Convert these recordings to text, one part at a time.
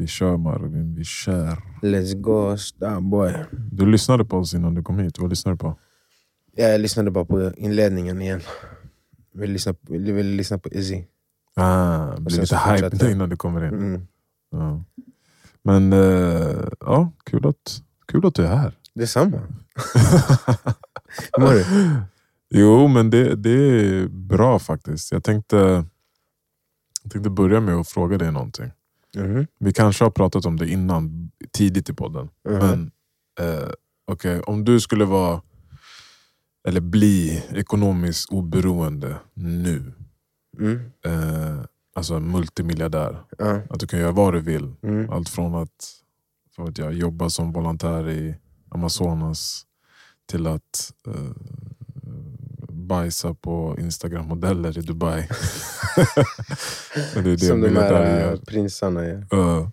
Vi kör Marvin, vi kör. Let's go starboy. Du lyssnade på oss innan du kom hit. Vad lyssnade du på? Jag lyssnade bara på inledningen igen. Vill lyssna på, vill, lyssna på Izzy. Ah, blir sen lite hype innan du kommer in. Mm. Ja. Men eh, ja, kul att, kul att du är här. Detsamma. Hur mår du? Jo, men det, det är bra faktiskt. Jag tänkte, jag tänkte börja med att fråga dig någonting. Mhm. Vi kanske har pratat om det innan, tidigt i podden. Mhm. Men eh, okej, om du skulle vara eller bli ekonomiskt oberoende nu. Mm. Eh, alltså multimiljardär. Ja. Att du kan göra vad du vill. Mm. Allt från att vad vet jag, jobba som volontär i Amazonas till att eh, bajsa på Instagram-modeller i Dubai. Det är det Som de här gör. äh, prinsarna gör. Uh,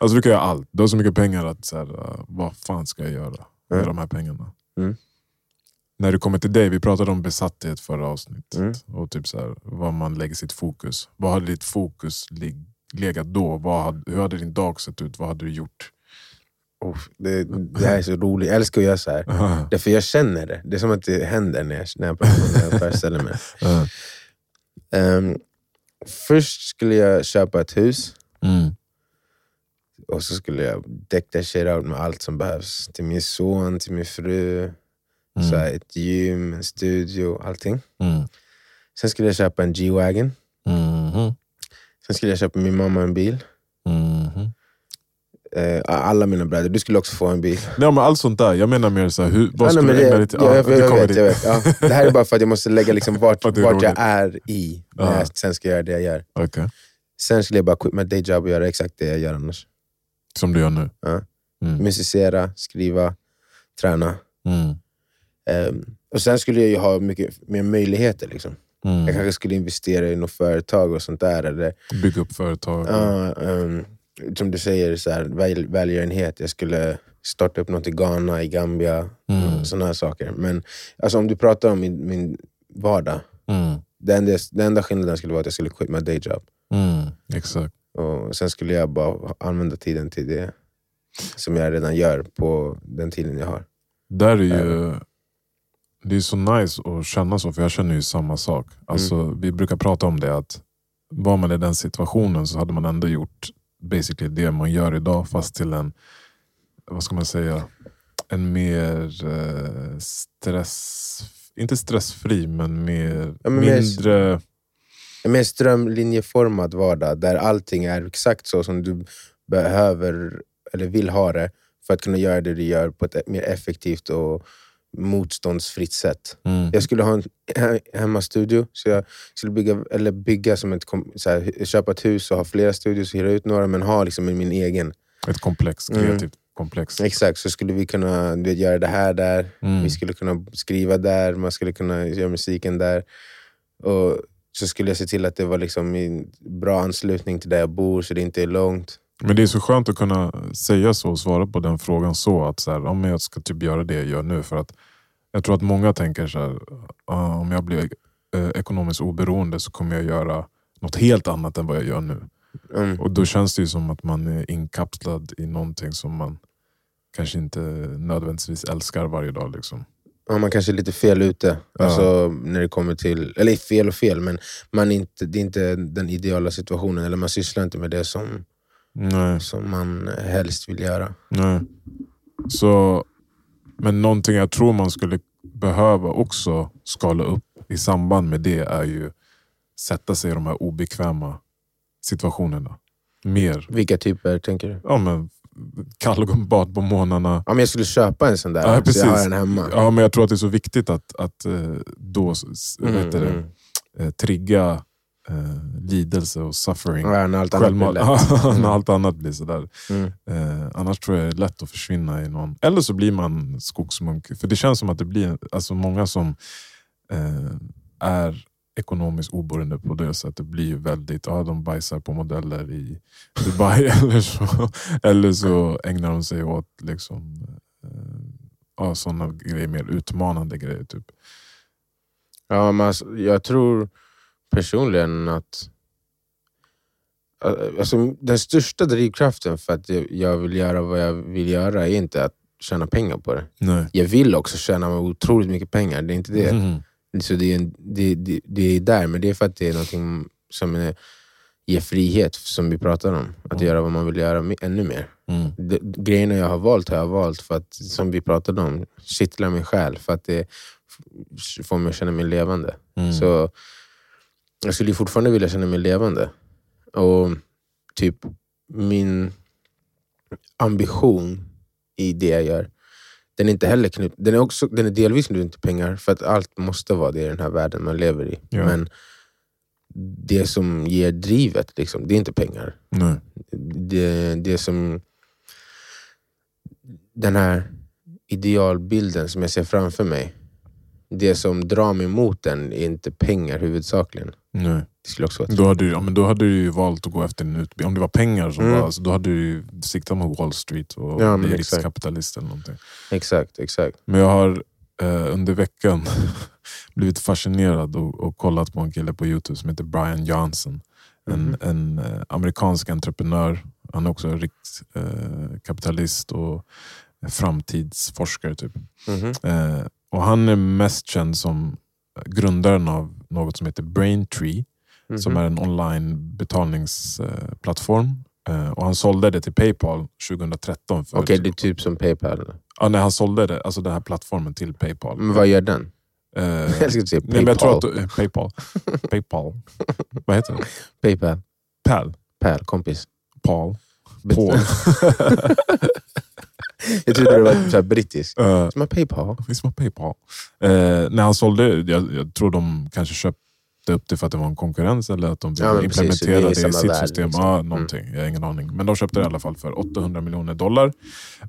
alltså du kan göra allt. Du har så mycket pengar att så här, uh, vad fan ska jag göra med Mm. de här pengarna? Mm. När det kommer till dig, vi pratade om besatthet förra avsnittet. Mm. Och typ så här, vad man lägger sitt fokus. Vad hade ditt fokus lig- legat då? Vad hade, hur hade din dag sett ut? Vad hade du gjort? Oh, det, det här är så roligt. Jag älskar att göra så här. Uh, Därför jag känner det. Det är som att det händer när jag, när jag pratar det. Jag föreställer mig. uh, Ehm, först skulle jag köpa ett hus. mm, Och så skulle jag deck that shit out med allt som behövs. Till min son, till min fru. Mm. Så här, ett gym, en studio, allting. mm, Sen skulle jag köpa en G-Wagon. mhm, Sen skulle jag köpa min mamma en bil. Eh, alla mina bröder. Du skulle också få en bil. Nej, men allt sånt där. Jag menar mer så här, hur, vad Ja, skulle du ägna det, dig till? jag, jag, vet, jag vet. Ja, det här är bara för att jag måste lägga liksom vart, vart jag är i när Ja. jag sen ska göra det jag gör. Okej. Sen skulle jag bara quit my day job och göra exakt det jag gör annars. Som du gör nu? Ja. Mm. Musicera, skriva, träna. Mm. Ehm, och sen skulle jag ju ha mycket mer möjligheter. Liksom. Jag Mm. kanske skulle investera i något företag och sånt där. Eller, Bygga upp företag. ja, ehm, som du säger, så här, väl, välgörenhet. Jag skulle starta upp något i Ghana, i Gambia. Mm. Här saker. Men alltså, om du pratar om min, min vardag. Mm. Den enda, den enda skillnaden skulle vara att jag skulle quit my day job. Mm. Exakt. Och sen skulle jag bara använda tiden till det som jag redan gör på den tiden jag har. Där är ju, det är så nice att känna så, för jag känner ju samma sak. Alltså, Vi brukar prata om det, att var man i den situationen så hade man ändå gjort basically det man gör idag, fast till en, vad ska man säga, en mer eh, stress, inte stressfri, men mer, Ja, men mer- mindre... En mer strömlinjeformad vardag där allting är exakt så som du behöver eller vill ha det för att kunna göra det du gör på ett mer effektivt och motståndsfritt sätt. Mm, Jag skulle ha en he- hemmastudio, så jag skulle bygga, eller bygga som ett, så här, köpa ett hus och ha flera studios och hyra ut några, men ha liksom min egen. ett komplex, Mm. kreativt komplex. Exakt, så skulle vi kunna du vet, göra det här där, Mm. vi skulle kunna skriva där, man skulle kunna göra musiken där. Och så skulle jag se till att det var liksom bra anslutning till där jag bor, så det inte är långt. Men det är så skönt att kunna säga så och svara på den frågan så att så här, men jag ska typ göra det jag gör nu. För att Jag tror att många tänker så här, "Ah, om jag blir eh, ekonomiskt oberoende så kommer jag göra något helt annat än vad jag gör nu. Mm. Och då känns det ju som att man är inkapslad i någonting som man kanske inte nödvändigtvis älskar varje dag. Liksom. Ja, man kanske är lite fel ute. Ja. Alltså, när det kommer till, eller fel och fel, men man inte, det är inte den ideala situationen. Eller man sysslar inte med det som, Nej. som man helst vill göra. Nej. Så, men någonting jag tror man skulle behöva också skala upp i samband med det är ju sätta sig i de här obekväma situationerna. Mer. Vilka typer tänker du? Ja, men, kallbad på morgnarna. Ja, men jag skulle köpa en sån där, Ja, så precis. jag har den hemma. Ja, men jag tror att det är så viktigt att, att eh, då Mm, vet det, mm. eh, trigga eh, lidelse och suffering. Ja, när allt annat blir lätt. När Mm. allt annat blir sådär. Mm. Eh, annars tror jag det är lätt att försvinna i någon... Eller så blir man skogsmunk. För det känns som att det blir alltså många som eh, är ekonomiskt oberoende på det sättet blir ju väldigt, ja de bajsar på modeller i Dubai eller så, eller så ägnar de sig åt liksom, eh, ja, sådana grejer, mer utmanande grejer. Typ. Ja, men alltså, jag tror personligen att, Alltså, den största drivkraften för att jag- vill göra vad jag vill göra är inte att tjäna pengar på det. Nej. Jag vill också tjäna otroligt mycket pengar, det är inte det. Mm. Så det, är en, det, det, det är där, men det är för att det är någonting som är, ger frihet, som vi pratar om. Att Mm. göra vad man vill göra ännu mer. Mm. De, grejerna jag har valt har jag valt för att, som vi pratade om, kittla min själ. För att det får mig att känna mig levande. Mm. Så jag skulle fortfarande vilja känna mig levande. Och typ min ambition i det jag gör, den är inte heller knut, den är, också, den är delvis knuten till pengar, för att allt måste vara det i den här världen man lever i. Ja. Men det som ger drivet, liksom, det är inte pengar. Nej. Det, det som... Den här idealbilden som jag ser framför mig, det som drar mig mot den är inte pengar huvudsakligen. Nej. Det skulle också vara Då hade, du, ja, men då hade du ju valt att gå efter en utbildning. Om det var pengar som Mm. var, alltså, då hade du ju siktat mot Wall Street och Ja, men bli exakt. riskkapitalist eller någonting. Exakt, exakt. Men jag har eh, under veckan blivit fascinerad och, och kollat på en kille på Youtube som heter Brian Johnson. En, Mhm. en eh, amerikansk entreprenör. Han är också riskkapitalist eh, och framtidsforskare. Typ. Mhm. Och han är mest känd som grundaren av något som heter Braintree. Som Mhm. är en online betalningsplattform. Eh, och han sålde det till Paypal 2013. För Okej, det är typ som Paypal. ja, nej, han sålde det, alltså den här plattformen till Paypal. Men vad gör den? Eh, Jag ska säga nej, men jag tror Paypal. att, eh, Paypal. Paypal. Vad heter det? Paypal. Pal. Pal, kompis. Paul. Paul. jag trodde det var så brittiskt. Eh, Som en Paypal. Visst var Paypal. Eh, när han sålde, jag, jag tror de kanske köpte upp det för att det var en konkurrens eller att de Ja, men precis. Det i sitt värld, system. liksom. Ja, någonting. Jag har ingen aning. Men de köpte det i alla fall för 800 miljoner dollar.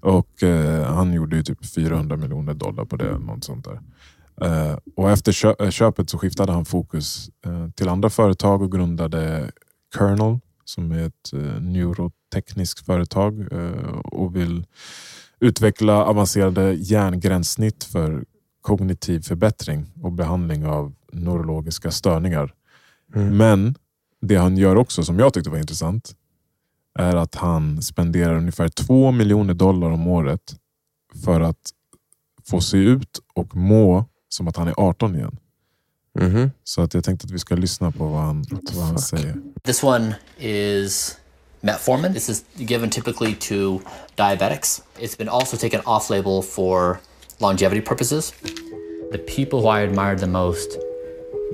Och eh, han gjorde ju typ 400 miljoner dollar på det. Något sånt där. Eh, och efter kö- eh, köpet så skiftade han fokus eh, till andra företag och grundade Kernel som är ett eh, neurotekniskt företag och vill utveckla avancerade hjärngränssnitt för kognitiv förbättring och behandling av neurologiska störningar. Mm. Men det han gör också, som jag tyckte var intressant, är att han spenderar ungefär 2 miljoner dollar om året för att få se ut och må som att han är 18 igen. Mhm. Så att jag tänkte att vi ska lyssna på vad han, vad han säger. This one is metformin. This is given typically to diabetics. It's been also taken off label for longevity purposes. The people who I admired the most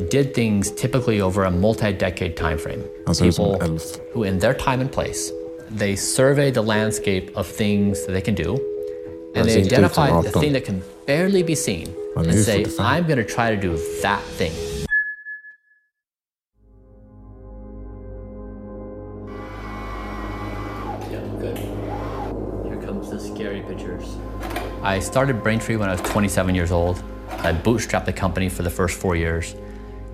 did things typically over a multi-decade time frame. Han ser ut som People who in their time and place, they survey the landscape of things that they can do and they inte ut som identify the thing that can barely be seen and say, I'm going to try to do that thing. I started Braintree when I was 27 years old. I bootstrapped the company for the first four years.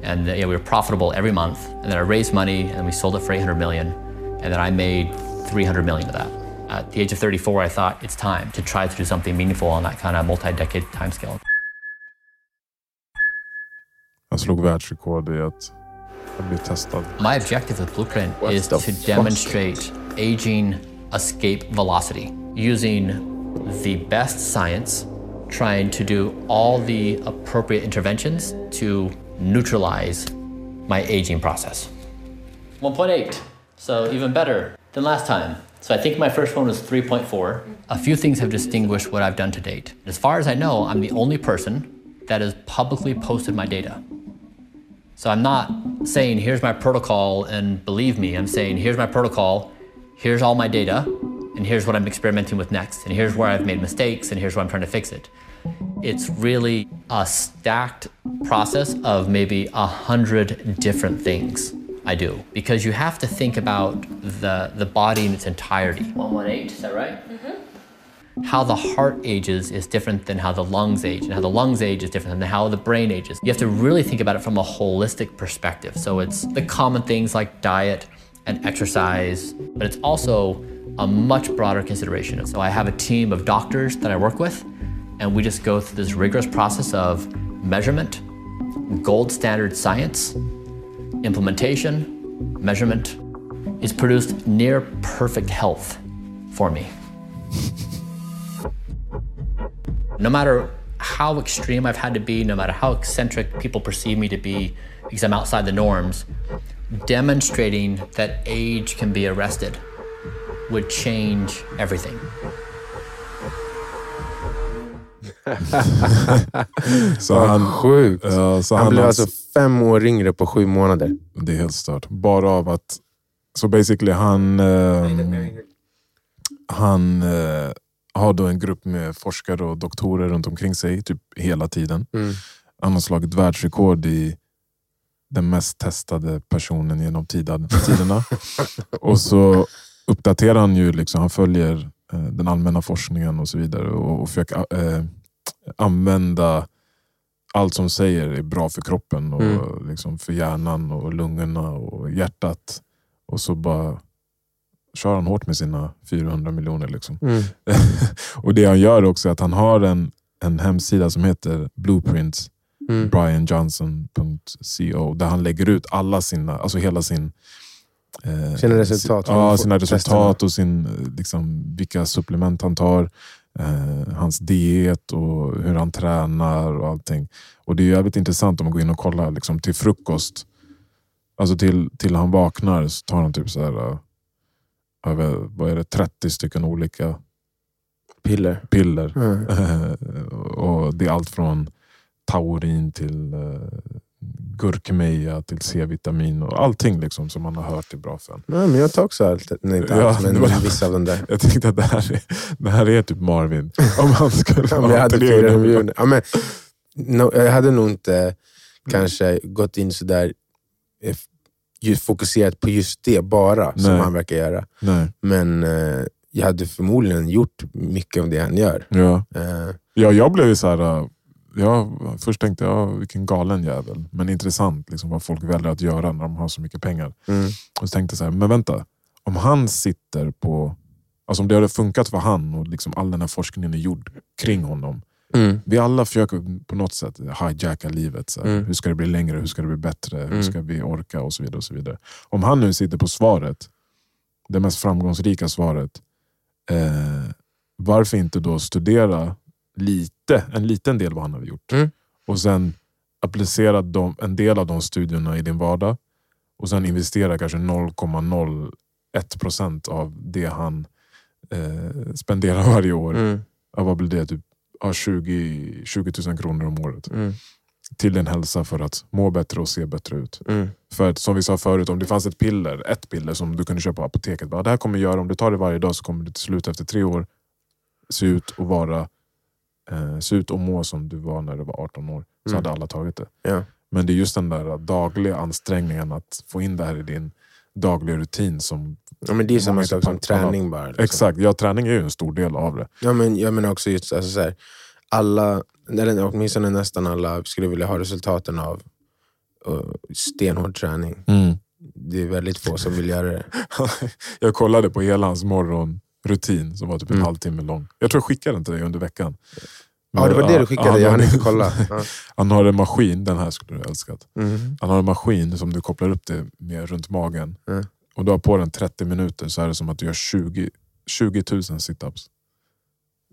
And uh, yeah, we were profitable every month. And then I raised money and we sold it for 800 million. And then I made 300 million of that. At the age of 34, I thought it's time to try to do something meaningful on that kind of multi-decade timescale. Han slog världsrekord i att bli testad. My objective with Blueprint What is the to fuck? demonstrate aging escape velocity using the best science, trying to do all the appropriate interventions to neutralize my aging process. 1.8, so even better than last time. So I think my first one was 3.4. A few things have distinguished what I've done to date. As far as I know, I'm the only person that has publicly posted my data. So I'm not saying, here's my protocol and believe me. I'm saying, here's my protocol, here's all my data, and here's what I'm experimenting with next, and here's where I've made mistakes, and here's where I'm trying to fix it. It's really a stacked process of maybe a hundred different things I do because you have to think about the, the body in its entirety. 118, is that right? Mhm. how the heart ages is different than how the lungs age, and how the lungs age is different than how the brain ages. You have to really think about it from a holistic perspective. So it's the common things like diet and exercise, but it's also a much broader consideration. So I have a team of doctors that I work with, and we just go through this rigorous process of measurement, gold standard science, implementation, measurement, it's produced near perfect health for me. no matter how extreme I've had to be, no matter how eccentric people perceive me to be, because I'm outside the norms, demonstrating that age can be arrested would change everything. Så Vad han, sjukt. ja, så han han, blev alltså fem år yngre på sju månader. Det är helt stört. Bara av att... Så basically han... ehm, han eh, har då en grupp med forskare och doktorer runt omkring sig typ hela tiden. Mm. Han har slagit världsrekord i den mest testade personen genom tiderna. och så uppdaterar han ju, liksom, han följer eh, den allmänna forskningen och så vidare och, och försöker eh, använda allt som säger är bra för kroppen och Mm. liksom för hjärnan och lungorna och hjärtat. Och så bara kör han hårt med sina 400 miljoner. Liksom. Mm. och det han gör också är att han har en, en hemsida som heter Blueprints Mm. brianjohnson.co där han lägger ut alla sina, alltså hela sin Sina resultat Ja, sina resultat och sin, eh, liksom, vilka supplement han tar. Eh, hans diet och hur han tränar och allting. Och Det är jävligt intressant om man går in och kollar liksom, till frukost. Alltså till, till han vaknar så tar han typ så här, eh, över, vad är det, 30 stycken olika Piller. piller. Mm. och Det är allt från taurin till gurkmeja till C-vitamin och allting liksom som man har hört är bra för en. Nej, men jag tar också allt. Nej, inte Ja, allt, men var- vissa av de där. Jag tänkte att det här är, det här är typ Marvin. Om han skulle Ja, ha hade 300 400 miljoner. Ja, men, no, jag hade nog inte kanske gått in sådär eh, fokuserat på just det bara, som Nej. han verkar göra. Nej. Men eh, jag hade förmodligen gjort mycket av det han gör. Ja. Eh, Ja, jag blev så här. Äh, Ja, först tänkte jag, vilken galen jävel. Men intressant liksom, vad folk väljer att göra när de har så mycket pengar. mm, Och så tänkte jag så här, men vänta. Om han sitter på... Alltså om det hade funkat för han och liksom all den här forskningen är gjord kring honom. mm, Vi alla försöker på något sätt hijacka livet. Så. Mm. Hur ska det bli längre? Hur ska det bli bättre? Hur Mm. ska vi orka? Och så vidare. och så vidare. Om han nu sitter på svaret, det mest framgångsrika svaret. Eh, varför inte då studera lite, en liten del vad han har gjort. Mm. Och sen applicera dem, en del av de studierna i din vardag. Och sen investera kanske 0,01% av det han eh, spenderar varje år mm, ja, vad blir det? Typ, ja, 20, 20 000 kronor om året. mm, Till din hälsa för att må bättre och se bättre ut. mm, För att, som vi sa förut, om det fanns ett piller, ett piller som du kunde köpa på apoteket. Bara, det här kommer göra, om du tar det varje dag så kommer du till slut efter tre år se ut och vara eh, se ut och må som du var när du var 18 år. Så Mm. hade alla tagit det. ja. Men det är just den där dagliga ansträngningen att få in det här i din dagliga rutin. som Ja, men det är samma sak som träning bara. Liksom. Exakt, ja, träning är ju en stor del av det. Ja, men jag menar också just alltså, så här, alla, eller åtminstone nästan alla skulle vilja ha resultaten av uh, stenhård träning. Det är väldigt få som vill göra det. jag kollade på hela hans morgonrutin som var typ en Mm. halvtimme lång. Jag tror jag skickade den till dig under veckan. Ja, det var det du skickade, han jag hann inte kolla. Han har en maskin, den här skulle du älskat. Mhm. Han har en maskin som du kopplar upp det med runt magen. Mm. Och du har på den 30 minuter så är det som att du gör 20, 20 000 situps.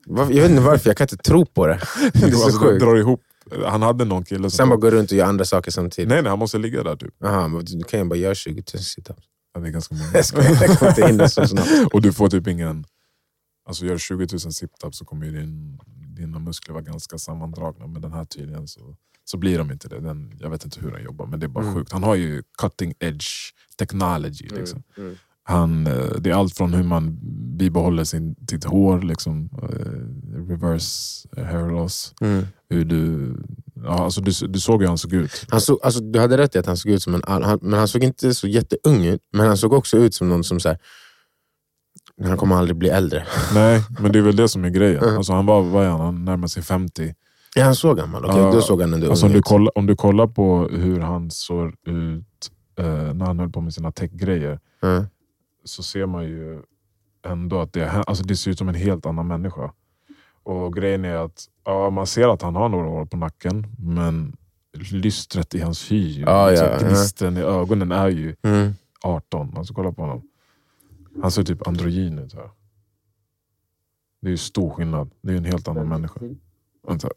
Jag vet inte varför, jag kan inte tro på det. Det är så Alltså, sjukt. drar ihop. Han hade någon kille som... Sen bara gå runt och göra andra saker samtidigt. Nej, nej, han måste ligga där typ. Aha, men du kan ju bara göra 20 000 situps. Ja, det är ganska många. Jag skojar, jag kommer inte hinna så snabbt. Och du får typ ingen... Alltså gör du 20 000 situps så kommer ju din, dina muskler vara ganska sammandragna. Men den här tydligen så, så blir de inte det. Den, jag vet inte hur han jobbar men det är bara Mm. sjukt. Han har ju cutting edge technology. Liksom. Mm, mm. Han, eh, det är allt från hur man bibehåller sin, sitt hår, liksom, eh, reverse hair loss. Mm. Hur du, ja, alltså du, du såg hur han såg ut. Han såg, alltså, du hade rätt i att han såg ut som en han, men han såg inte så jätteung ut. Men han såg också ut som någon som så här, han kommer aldrig bli äldre. Nej, men det är väl det som är grejen. Mm. Alltså han var, vad är han, han närmar sig 50. Är han så gammal? Okej, Ja, då såg han ändå Alltså om, du ut. kollar, om du kollar på hur han såg ut eh, när han höll på med sina techgrejer Ja. Så ser man ju ändå att det, alltså det ser ut som en helt annan människa. Och grejen är att ja, man ser att han har några år på nacken, men lystret i hans hy, Ja, alltså gnisten i ögonen är ju Mm. 18. Alltså kolla på honom. Han ser typ androgyn ut här. Det är ju stor skillnad. Det är en helt annan människa. Vänta.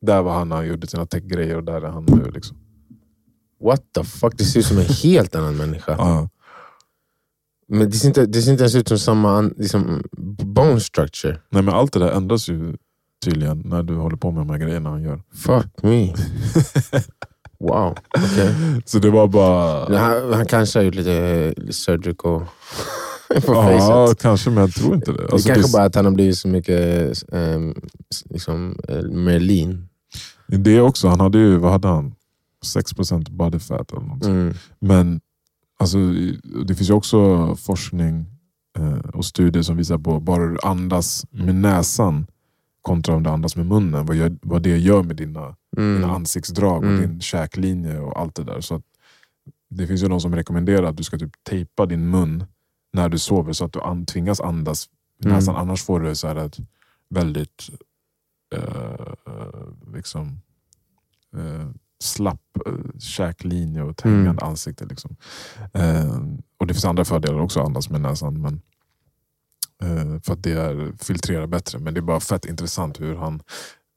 Där var han när han gjorde sina techgrejer och där är han nu. Liksom. What the fuck? Det ser ut som en helt annan människa. Ja. Men det ser inte, det ser inte ens ut som samma liksom, bone structure. Nej, men allt det där ändras ju tydligen när du håller på med de här grejerna han gör. Fuck me. Wow. Okay. Så det var bara... Han, han kanske har gjort lite eh, surgical på Ja, facet. kanske, men jag tror inte det. Det Alltså, kanske det, bara att han har blivit så mycket um, liksom, eh, mer lean. det också, han hade ju, vad hade han? 6% body fat eller något. Mm. Men alltså, det finns ju också forskning eh, och studier som visar på bara du andas med näsan kontra om du andas med munnen, vad, gör, vad det gör med dina, Mm. dina ansiktsdrag och Mm. din käklinje och allt det där. Så att, det finns ju de som rekommenderar att du ska typ tejpa din mun när du sover så att du an, tvingas andas med Mm. näsan. Annars får du så här ett väldigt eh, liksom, eh, slapp eh, käklinje och ett Mm. hängande ansikte. Liksom. Eh, och Det finns andra fördelar också att andas med näsan. Men, eh, för att det är, filtrerar bättre. Men det är bara fett intressant hur han...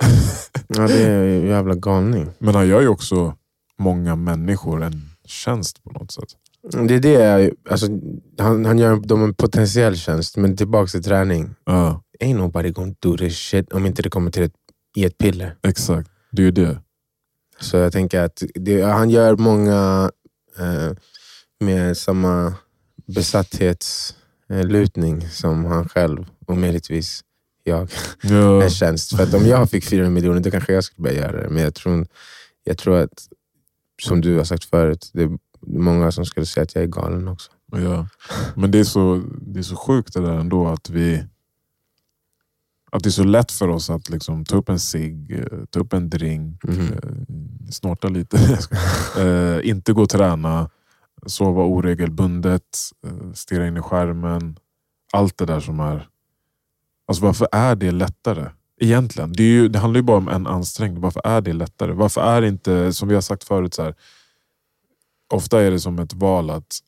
Ja, det är ju jävla galning. men han gör ju också många människor en tjänst på något sätt. Det är det, alltså, han, han gör dem en potentiell tjänst, men tillbaka till träning. Ja, Ain't nobody gonna do this shit om inte det kommer till ett, i ett piller. exakt. Det är ju det. Så jag tänker att det, han gör många eh, med samma besatthetslutning som han själv och möjligtvis jag Ja, en tjänst. För att om jag fick 400 miljoner då kanske jag skulle börja göra det. Men jag tror, jag tror att, som du har sagt förut, det är många som skulle säga att jag är galen också. ja. Men det är, så, det är så sjukt det där ändå att vi... Att det är så lätt för oss att liksom ta upp en cigg, eh, ta upp en drink, Mhm. eh, snorta lite, eh, inte gå och träna, sova oregelbundet, eh, stirra in i skärmen. Allt det där som är... Alltså varför är det lättare? Egentligen. Det, ju, det handlar ju bara om en ansträngning. Varför är det lättare? Varför är det inte, som vi har sagt förut, så här, ofta är det som ett val att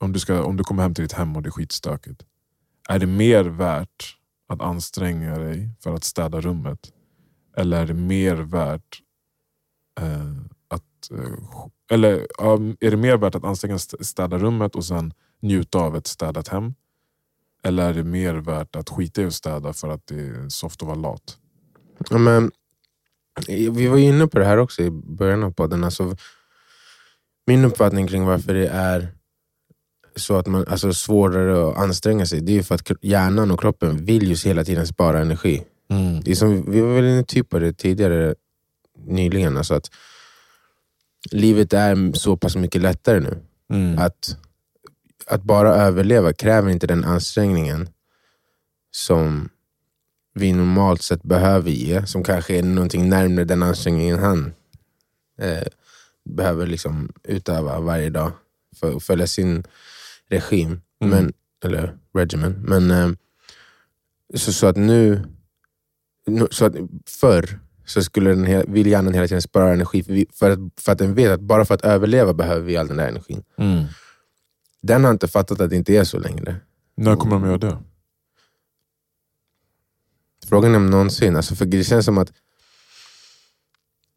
om du, ska, om du kommer hem till ditt hem och det är skitstökigt. Är det mer värt att anstränga dig för att städa rummet? Eller är det mer värt eh, att eh, eller är det mer värt att anstränga sig att städa rummet och sen njuta av ett städat hem? Eller är det mer värt att skita i att städa för att det är soft att vara lat? Ja, men, vi var ju inne på det här också i början av podden. Alltså, min uppfattning kring varför det är så att man, alltså, svårare att anstränga sig, det är ju för att hjärnan och kroppen vill ju hela tiden spara energi. Det är som, vi var väl inne typ på det tidigare nyligen. Alltså att livet är så pass mycket lättare nu. Mm. Att, att bara överleva kräver inte den ansträngningen som vi normalt sett behöver ge. Som kanske är någonting närmare den ansträngningen han eh, behöver liksom utöva varje dag för att följa sin regim. Mm. Men, eller regimen. Men, eh, så, så att nu, så att förr så skulle den, he- vill hjärnan hela tiden spara energi för, vi, för, att, för att den vet att bara för att överleva behöver vi all den där energin. Mm. Den har inte fattat att det inte är så längre. När kommer de göra det? Frågan är om någonsin. Alltså för det känns som att...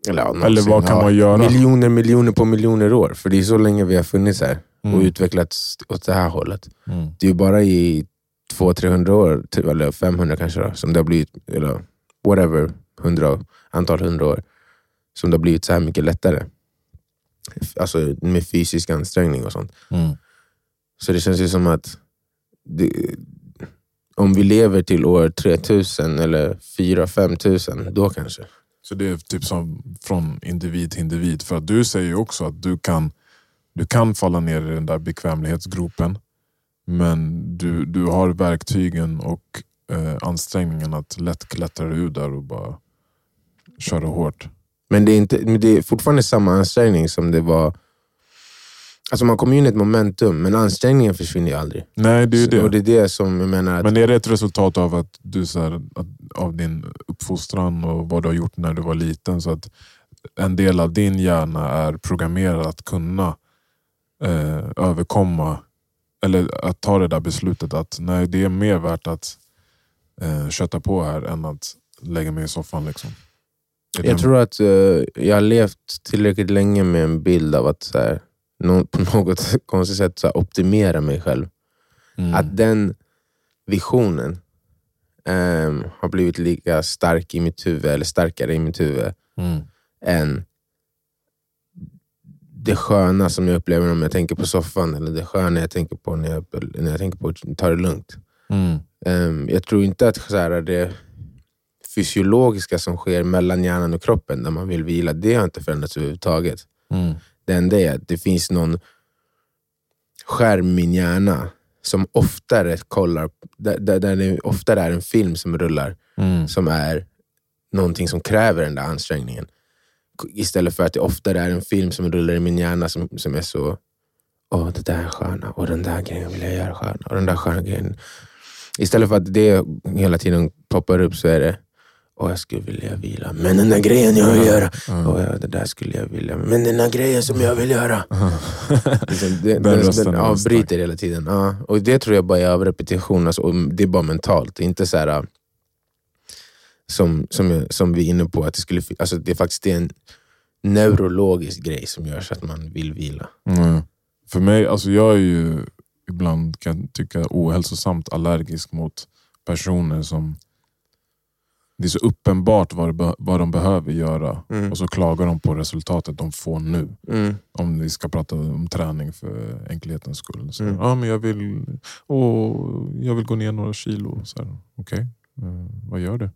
Eller, Eller vad kan man göra? Miljoner, miljoner på miljoner år. För det är så länge vi har funnits här och Mm. utvecklats åt det här hållet. Mm. Det är ju bara i 200-300 år, typ, eller 500 kanske, då, som det har blivit, eller whatever, 100, antal hundra år, som det har blivit så här mycket lättare. Alltså med fysisk ansträngning och sånt. Mm. Så det känns ju som att det, om vi lever till år 3000 eller 4 5000 då kanske. Så det är typ som från individ till individ. För att du säger ju också att du kan, du kan falla ner i den där bekvämlighetsgropen. Men du, du har verktygen och eh, ansträngningen att lätt klättra ur där och bara köra hårt. Men det är, inte, men det är fortfarande samma ansträngning som det var. Alltså man kommer in i ett momentum, men ansträngningen försvinner ju aldrig. Nej, det är ju det. Och det är det som jag menar att... Men är det ett resultat av att du så här, att, av din uppfostran och vad du har gjort när du var liten? Så att en del av din hjärna är programmerad att kunna eh, överkomma, eller att ta det där beslutet att nej, det är mer värt att eh, köta på här än att lägga mig i soffan. Liksom. Jag tror att eh, jag har levt tillräckligt länge med en bild av att så här, på något konstigt sätt så optimera mig själv. Mm. Att den visionen ehm, har blivit lika stark i mitt huvud, eller starkare i mitt huvud, Mm. än det sköna som jag upplever om jag tänker på soffan, eller det sköna jag tänker på när jag, när jag tänker på att ta det lugnt. Mm. Ehm, jag tror inte att så här, det fysiologiska som sker mellan hjärnan och kroppen när man vill vila, det har inte förändrats överhuvudtaget. Mm. Det enda är att det finns någon skärm i min hjärna som oftare kollar, där, där, där det oftare är en film som rullar, Mm. som är någonting som kräver den där ansträngningen. Istället för att det oftare är en film som rullar i min hjärna som, som är så, åh det där är sköna, och den där grejen vill jag göra sköna, och den där sköna grejen. Istället för att det hela tiden poppar upp så är det, åh jag skulle vilja vila, men den där grejen jag vill göra, Mm. åh ja, det där skulle jag vilja, men den där grejen som jag vill göra. Liksom, det, Den den, rösten den är avbryter hela tiden. Ja. Och Det tror jag bara är av repetition, alltså, och det är bara mentalt. Inte så här, äh, som, som, jag- som vi är inne på, att det, skulle, alltså, det är faktiskt en neurologisk grej som gör så att man vill vila. Mm. För mig, alltså jag är ju ibland kan tycka ohälsosamt allergisk mot personer som det är så uppenbart vad, det vad de behöver göra Mm. och så klagar de på resultatet de får nu. Mm. Om vi ska prata om träning för enkelhetens skull. Så, Mm. ja, men jag, vill, åh, jag vill gå ner några kilo. Okej, eh, vad gör du?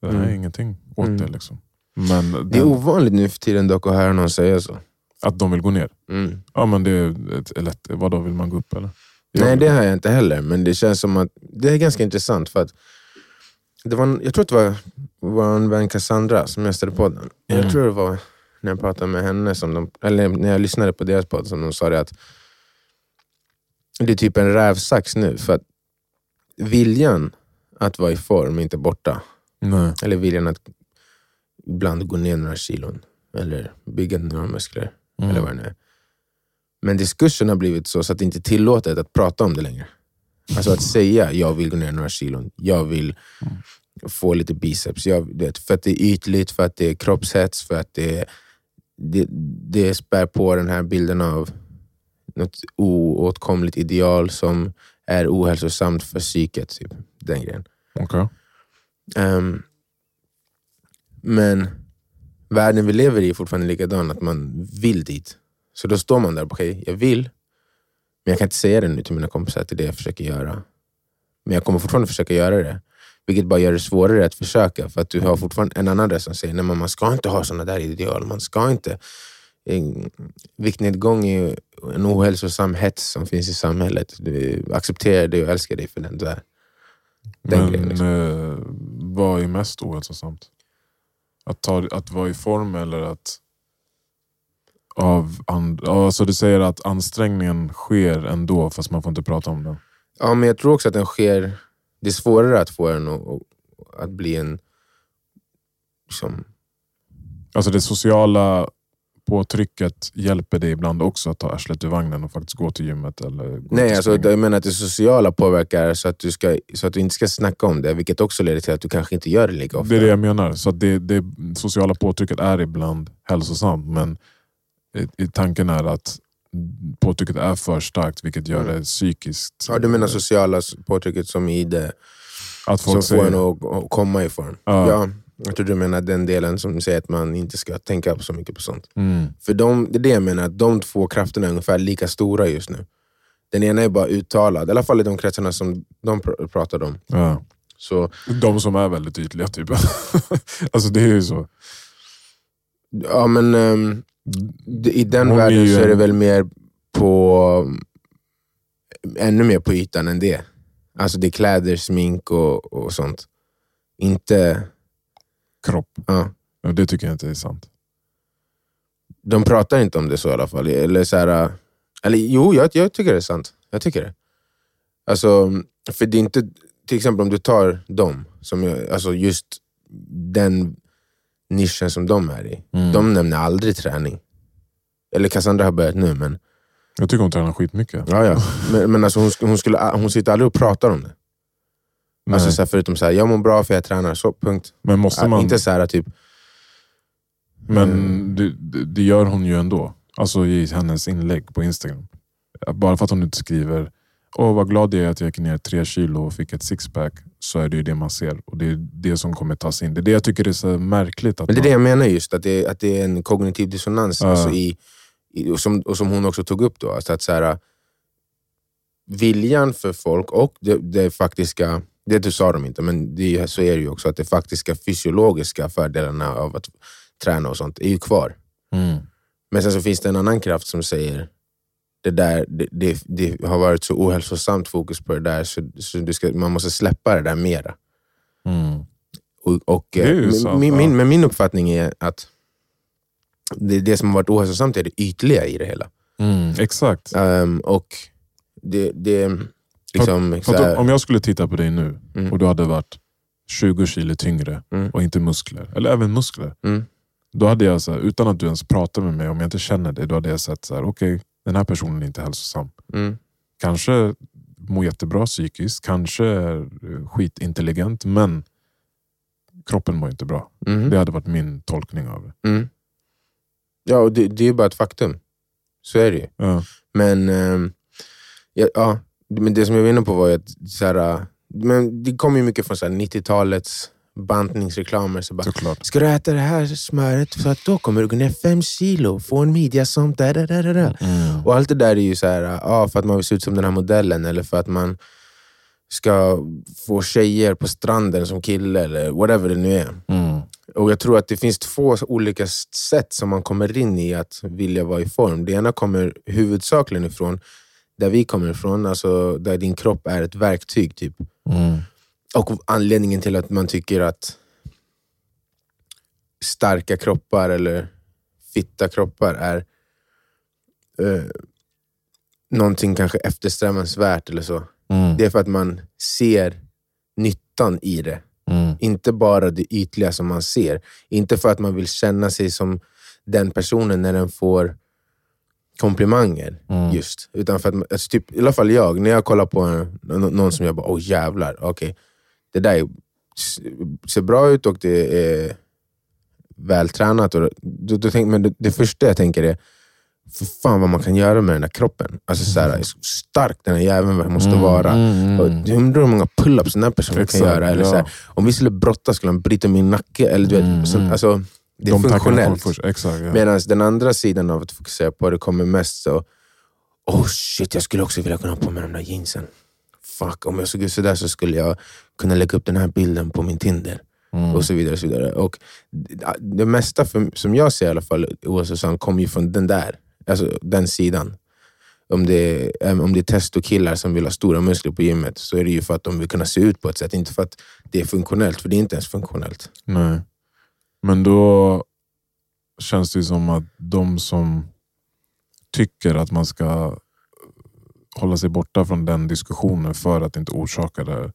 Det här är Mm. ingenting åt Mm. det. Liksom. Men Det är den, ovanligt nu för tiden dock att höra någon säga så. att de vill gå ner. Mm. Ja men det är ett, lätt. Vadå, vill man gå upp eller? Nej, det har jag inte heller. Men det känns som att det är ganska intressant. för att det var, Jag tror att det var vår vän Cassandra som gästade podden. Jag Mm. tror det var när jag pratade med henne, som de, eller när jag lyssnade på deras podd, som de sa det att det är typ en rävsax nu. För att viljan att vara i form är inte borta. Nej. Eller viljan att ibland gå ner några kilon. Eller bygga några muskler. Mm. Eller vad det nu är. Men diskursen har blivit så, så att det inte är tillåtet att prata om det längre. Alltså att säga jag vill gå ner några kilon, jag vill få lite biceps. Jag, vet, för att det är ytligt, för att det är kroppshets, för att det, det, det spär på den här bilden av något oåtkomligt ideal som är ohälsosamt för psyket. Typ. Den grejen. Okej. Ehm, men världen vi lever i är fortfarande likadan, att man vill dit. Så då står man där okej, jag vill, men jag kan inte säga det nu till mina kompisar att det är det jag försöker göra. Men jag kommer fortfarande försöka göra det. Vilket bara gör det svårare att försöka, för att du har fortfarande en annan röst som säger nej men man ska inte ha såna där ideal, man ska inte. Viktnedgång är en ohälsosam hets som finns i samhället. Du accepterar dig och älskar dig för den du är. Den Men grejen, liksom. eh, vad är mest ohälsosamt? Att, ta, att vara i form eller att... Av and, alltså du säger att ansträngningen sker ändå fast man får inte prata om den. Ja, men jag tror också att den sker... Det är svårare att få den att, att bli en... Liksom, Alltså det sociala påtrycket hjälper dig ibland också att ta arslet ur vagnen och faktiskt gå till gymmet. Eller gå nej, alltså, jag menar att det sociala påverkar så att, du ska, så att du inte ska snacka om det, vilket också leder till att du kanske inte gör det lika ofta. Det är det jag menar. Så det, det sociala påtrycket är ibland hälsosamt men i, i tanken är att påtrycket är för starkt vilket gör Mm. det psykiskt. Ja, du menar sociala påtrycket som i det, att som folk får en säger, att, komma i form? Ja. Ja, jag tror du menar den delen som säger att man inte ska tänka så mycket på sånt. mm, För de, det är det jag menar, att de två krafterna är ungefär lika stora just nu. Den ena är bara uttalad, i alla fall i de kretsarna som de pr- pratade om. ja. Så De som är väldigt ytliga typ. alltså det är ju så. Ja men d- i den Hon är världen ju så är det väl mer på ännu mer på ytan än det. Alltså det är kläder, smink och, och sånt. Inte... Kropp. Ja, Ja, det tycker jag inte är sant. de pratar inte om det så i alla fall. Eller så här, eller jo, jag, jag tycker det är sant. Jag tycker det. Alltså, för det är inte... Till exempel om du tar dem, som jag, alltså just den nischen som de är i. Mm. De nämner aldrig träning. Eller Cassandra har börjat nu, men, Jag tycker hon tränar skitmycket. ja, ja. men, men alltså, hon, hon, skulle, hon sitter aldrig och pratar om det. Alltså, så här, förutom så här, jag mår bra för jag tränar, så punkt. men måste man... Inte så här typ, Men Mm. det, det gör hon ju ändå. Alltså i hennes inlägg på Instagram. Bara för att hon inte skriver Åh vad glad jag är att jag gick ner tre kilo och fick ett sixpack. Så är det ju det man ser. Och det är det som kommer tas in. Det är det jag tycker är så märkligt. Att Men det är det man, jag menar just, att det, att det är en kognitiv dissonans. Ja. Alltså i, i, och, som, och som hon också tog upp då. Alltså att så här, viljan för folk och det, det faktiska, det du sa de inte, men det, så är det ju också, att det faktiska fysiologiska fördelarna av att träna och sånt är ju kvar. mm, Men sen så finns det en annan kraft som säger det där, det, det, det har varit så ohälsosamt fokus på det där så, så du ska, man måste släppa det där mera. mm, Och, och, eh, sant, min, min, men min uppfattning är att det, det som har varit ohälsosamt är det ytliga i det hela. mm, exakt. Ehm, och det, det liksom... För här- om- jag skulle titta på dig nu Mm. och du hade varit 20 kilo tyngre Mm. och inte muskler, eller även muskler. Mm. Då hade jag, så här, utan att du ens pratar med mig, om jag inte känner dig, då hade jag sett så här, okej, den här personen är inte hälsosam. Mm. Kanske mår jättebra psykiskt, kanske är eh, skitintelligent, men kroppen mår inte bra. Mm. Det hade varit min tolkning av det. Mm. Ja, och det, det är bara ett faktum. Så är det ju. Ja. Men, ehm, ja, ja, men det som jag var inne på var att så här, äh, men det kommer ju mycket från så här 90-talets bantningsreklamer. Så bara, Såklart. Ska du äta det här smöret så att då kommer du gå ner fem kilo, få en midja som... Da, da, da, da. Mm. Och allt det där är ju så här, ja, för att man vill se ut som den här modellen eller för att man ska få tjejer på stranden som kille eller whatever det nu är. Mm. Och Jag tror att det finns två olika sätt som man kommer in i att vilja vara i form. Det ena kommer huvudsakligen ifrån där vi kommer ifrån, alltså där din kropp är ett verktyg. typ. Mm. Och anledningen till att man tycker att starka kroppar eller fitta kroppar är eh, någonting kanske eftersträvansvärt eller så. Mm. Det är för att man ser nyttan i det. Mm. Inte bara det ytliga som man ser. Inte för att man vill känna sig som den personen när den får komplimanger. Mm. just. Utan för att, alltså typ, I alla fall jag, när jag kollar på någon som jag bara, åh jävlar, okej. Det där är, ser bra ut och det är vältränat. Och, då, då tänk, men det, det första jag tänker är, för fan vad man kan göra med den där kroppen. Alltså så här, stark den här jäveln måste Mm, vara. mm, Och mm. jag undrar hur många pull-ups den här personen Exakt, kan göra. Eller ja. så här, om vi skulle brottas skulle han bryta min nacke. Eller, du Mm, vet, så, mm. alltså, det är De funktionellt. folk först. Exakt. Ja. Medan den andra sidan av att fokusera på det kommer mest så, oh shit, jag skulle också vilja kunna ha på mig de där jeansen. Fuck, om jag såg ut sådär så skulle jag kunna lägga upp den här bilden på min Tinder. Mm. Och så vidare. Och så vidare. Och det- mesta, för, som jag ser i alla fall, kommer ju från den där. Alltså den sidan. Om det, är, om det är testokillar som vill ha stora muskler på gymmet så är det ju för att de vill kunna se ut på ett sätt, inte för att det är funktionellt, för det är inte ens funktionellt. Nej. Men då känns det ju som att de som tycker att man ska hålla sig borta från den diskussionen för att inte orsaka det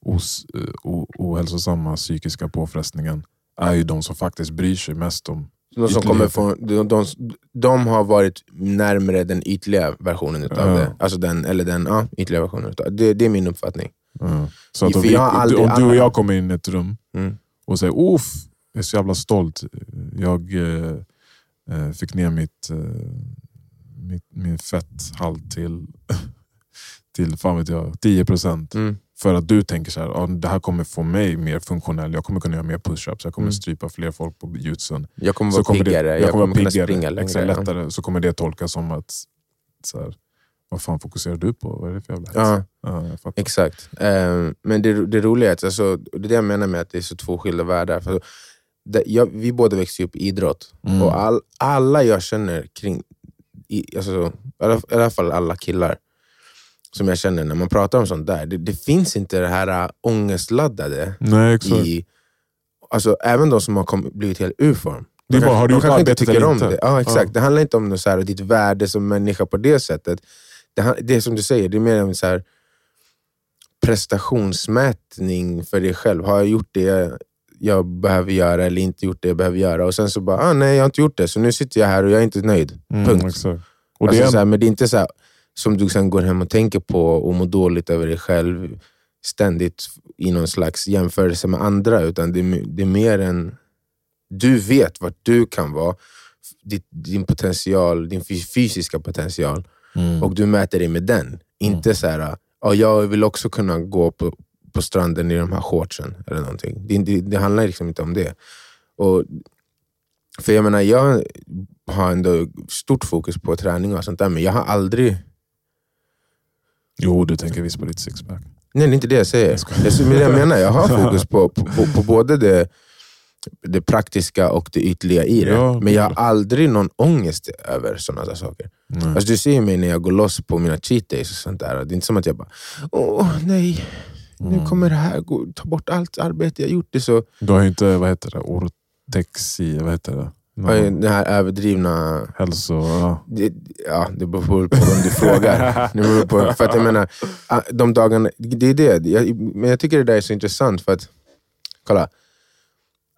os, eh, o, ohälsosamma psykiska påfrestningen är ju de som faktiskt bryr sig mest om De, som kommer från, de, de, de har varit närmare den ytliga versionen utav Ja. det. Alltså den, eller den ja, ytliga versionen utav det. Det är min uppfattning. Ja. Så att om, vi, aldrig- om du och jag kommer in i ett rum Mm. och säger Uff, jag är så jävla stolt. Jag eh, eh, fick ner mitt, eh, mitt, min fetthalt till, till fan vet jag, 10%. Mm. För att du tänker så här, ah, det här kommer få mig mer funktionell, jag kommer kunna göra mer push-ups, jag kommer Mm. strypa fler folk på jutsun. Jag kommer vara kommer piggare, det, jag, kommer, kunna piggare, springa längre. exakt, ja. lättare. Så kommer det tolkas som att, så här, vad fan fokuserar du på? Vad är det för jävla? Ja, Ja, jag exakt. Ehm, men det, det roliga är att, alltså, det är det jag menar med att det är så två skilda världar. För det, jag, vi båda växte upp i idrott. Mm. Och all, alla jag känner kring, i, alltså, i, alla, fall alla killar som jag känner när man pratar om sånt där, det, det finns inte det här äh, ångestladdade Nej, exakt. i... Alltså, även de som har kom, blivit helt ur form. Det är bara, har du de kanske inte tycker om inte? det. Ja, exakt. Ja. Det handlar inte om något så här, ditt värde som människa på det sättet. Det, det är som du säger, det är mer en så här prestationsmätning för dig själv. Har jag gjort det jag, behöver göra eller inte gjort det jag behöver göra. Och sen så bara, ah, nej jag har inte gjort det, så nu sitter jag här och jag är inte nöjd. Mm, Punkt. exakt. Och alltså, det är så här, men det är inte så här, som du sen går hem och tänker på och mår dåligt över dig själv ständigt i någon slags jämförelse med andra. Utan det är, det är mer en... Du vet vart du kan vara, din, din potential, din fysiska potential. Mm. Och du mäter dig med den. Inte så här, ja, jag vill också kunna gå på, på stranden i de här shortsen. Eller någonting. Det, det, det handlar liksom inte om det. Och, för jag menar, jag har ändå stort fokus på träning och sånt där, men jag har aldrig... Jo, du tänker visst på ditt sixpack. Nej, det är inte det jag säger. Jag skojar. Jag, men jag menar, jag har fokus på, på, på, på både det, det praktiska och det ytliga i det. Ja, men jag har aldrig någon ångest över sådana där saker. Nej. Alltså, du ser mig när jag går loss på mina cheat days och sånt där. Det är inte som att jag bara, åh nej, nu Mm. kommer det här gå, ta bort allt arbete jag gjort. Det så, Du har ju inte, vad heter det, ortexi, vad heter det? Någon Den här överdrivna... Hälso... Ja. Det, ja, det beror på vem du frågar. Det beror på, för att jag menar, ah, de dagarna, det är det. Jag, men jag tycker det där är så intressant för att, kolla.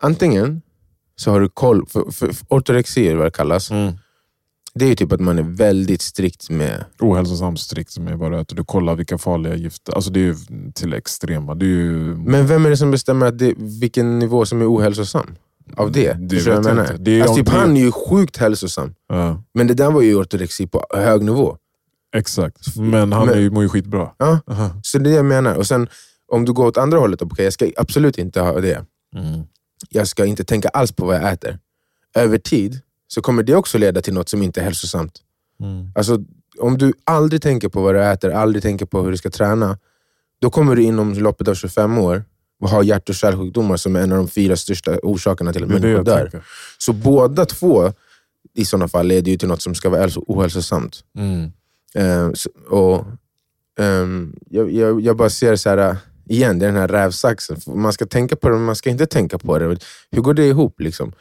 Antingen så har du koll, för, för, för ortorexi är vad det kallas. Mm. Det är ju typ att man är väldigt strikt med Ohälsosamt strikt med vad det är. Du kollar vilka farliga gifter, alltså det är ju till extrema. Det är ju... Men vem är det som bestämmer att det, vilken nivå som är ohälsosam? Av det? Det du vet jag jag inte. Det är alltså, typ, han är ju sjukt hälsosam. ja, Men det där var ju ortorexi på hög nivå. exakt. Men han Men- är ju, mår ju skitbra. Ja, Aha. så det är det jag menar. Och sen om du går åt andra hållet, okay, jag ska absolut inte ha det. Mm. Jag ska inte tänka alls på vad jag äter. Över tid så kommer det också leda till något som inte är hälsosamt. Mm. Alltså, om du aldrig tänker på vad du äter, aldrig tänker på hur du ska träna, då kommer du inom loppet av 25 år och ha hjärt och kärlsjukdomar som är en av de fyra största orsakerna till att Det människor dör. tänker. Så båda två i sådana fall leder ju till något som ska vara hälso- ohälsosamt. Mm. Så- och, ehm, jag, jag, jag bara ser så här, igen, det är den här rävsaxen. Man ska tänka på det, men man ska inte tänka på det. Hur går det ihop? Liksom?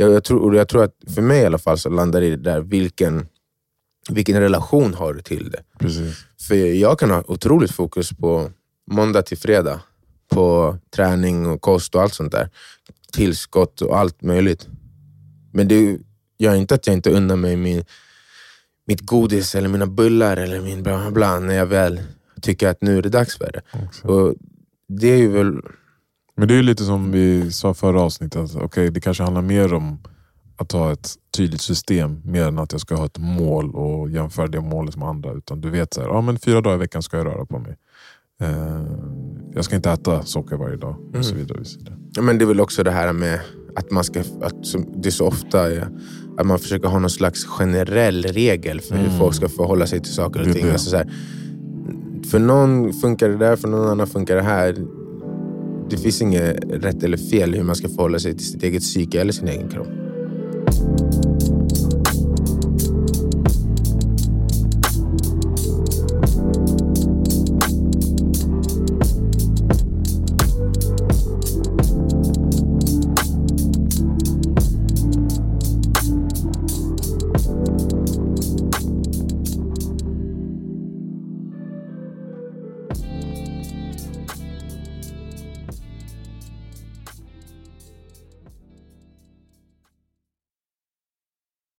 Jag, jag, tror, jag tror att för mig i alla fall så landar det där, vilken, vilken relation har du till det? Precis. För jag kan ha otroligt fokus på måndag till fredag. På träning och kost och allt sånt där. Tillskott och allt möjligt. Men det gör inte att jag inte unnar mig min, mitt godis eller mina bullar eller min bla bla bla när jag väl tycker att nu är det dags för det. Och det är ju väl... Men det är lite som vi sa förra avsnittet, att, okej, det kanske handlar mer om att ha ett tydligt system, mer än att jag ska ha ett mål och jämföra det målet med andra. Utan du vet, så här, ja, men fyra dagar i veckan ska jag röra på mig. Eh, jag ska inte äta socker varje dag och så vidare. Och så vidare. Ja, Men det är väl också det här med att man ska, att det är så ofta är, att man försöker ha någon slags generell regel för hur Mm. folk ska förhålla sig till saker och Det ting. Alltså så här, för någon funkar det där, för någon annan funkar det här. Det finns inget rätt eller fel hur man ska förhålla sig till sitt eget psyke eller sin egen kropp.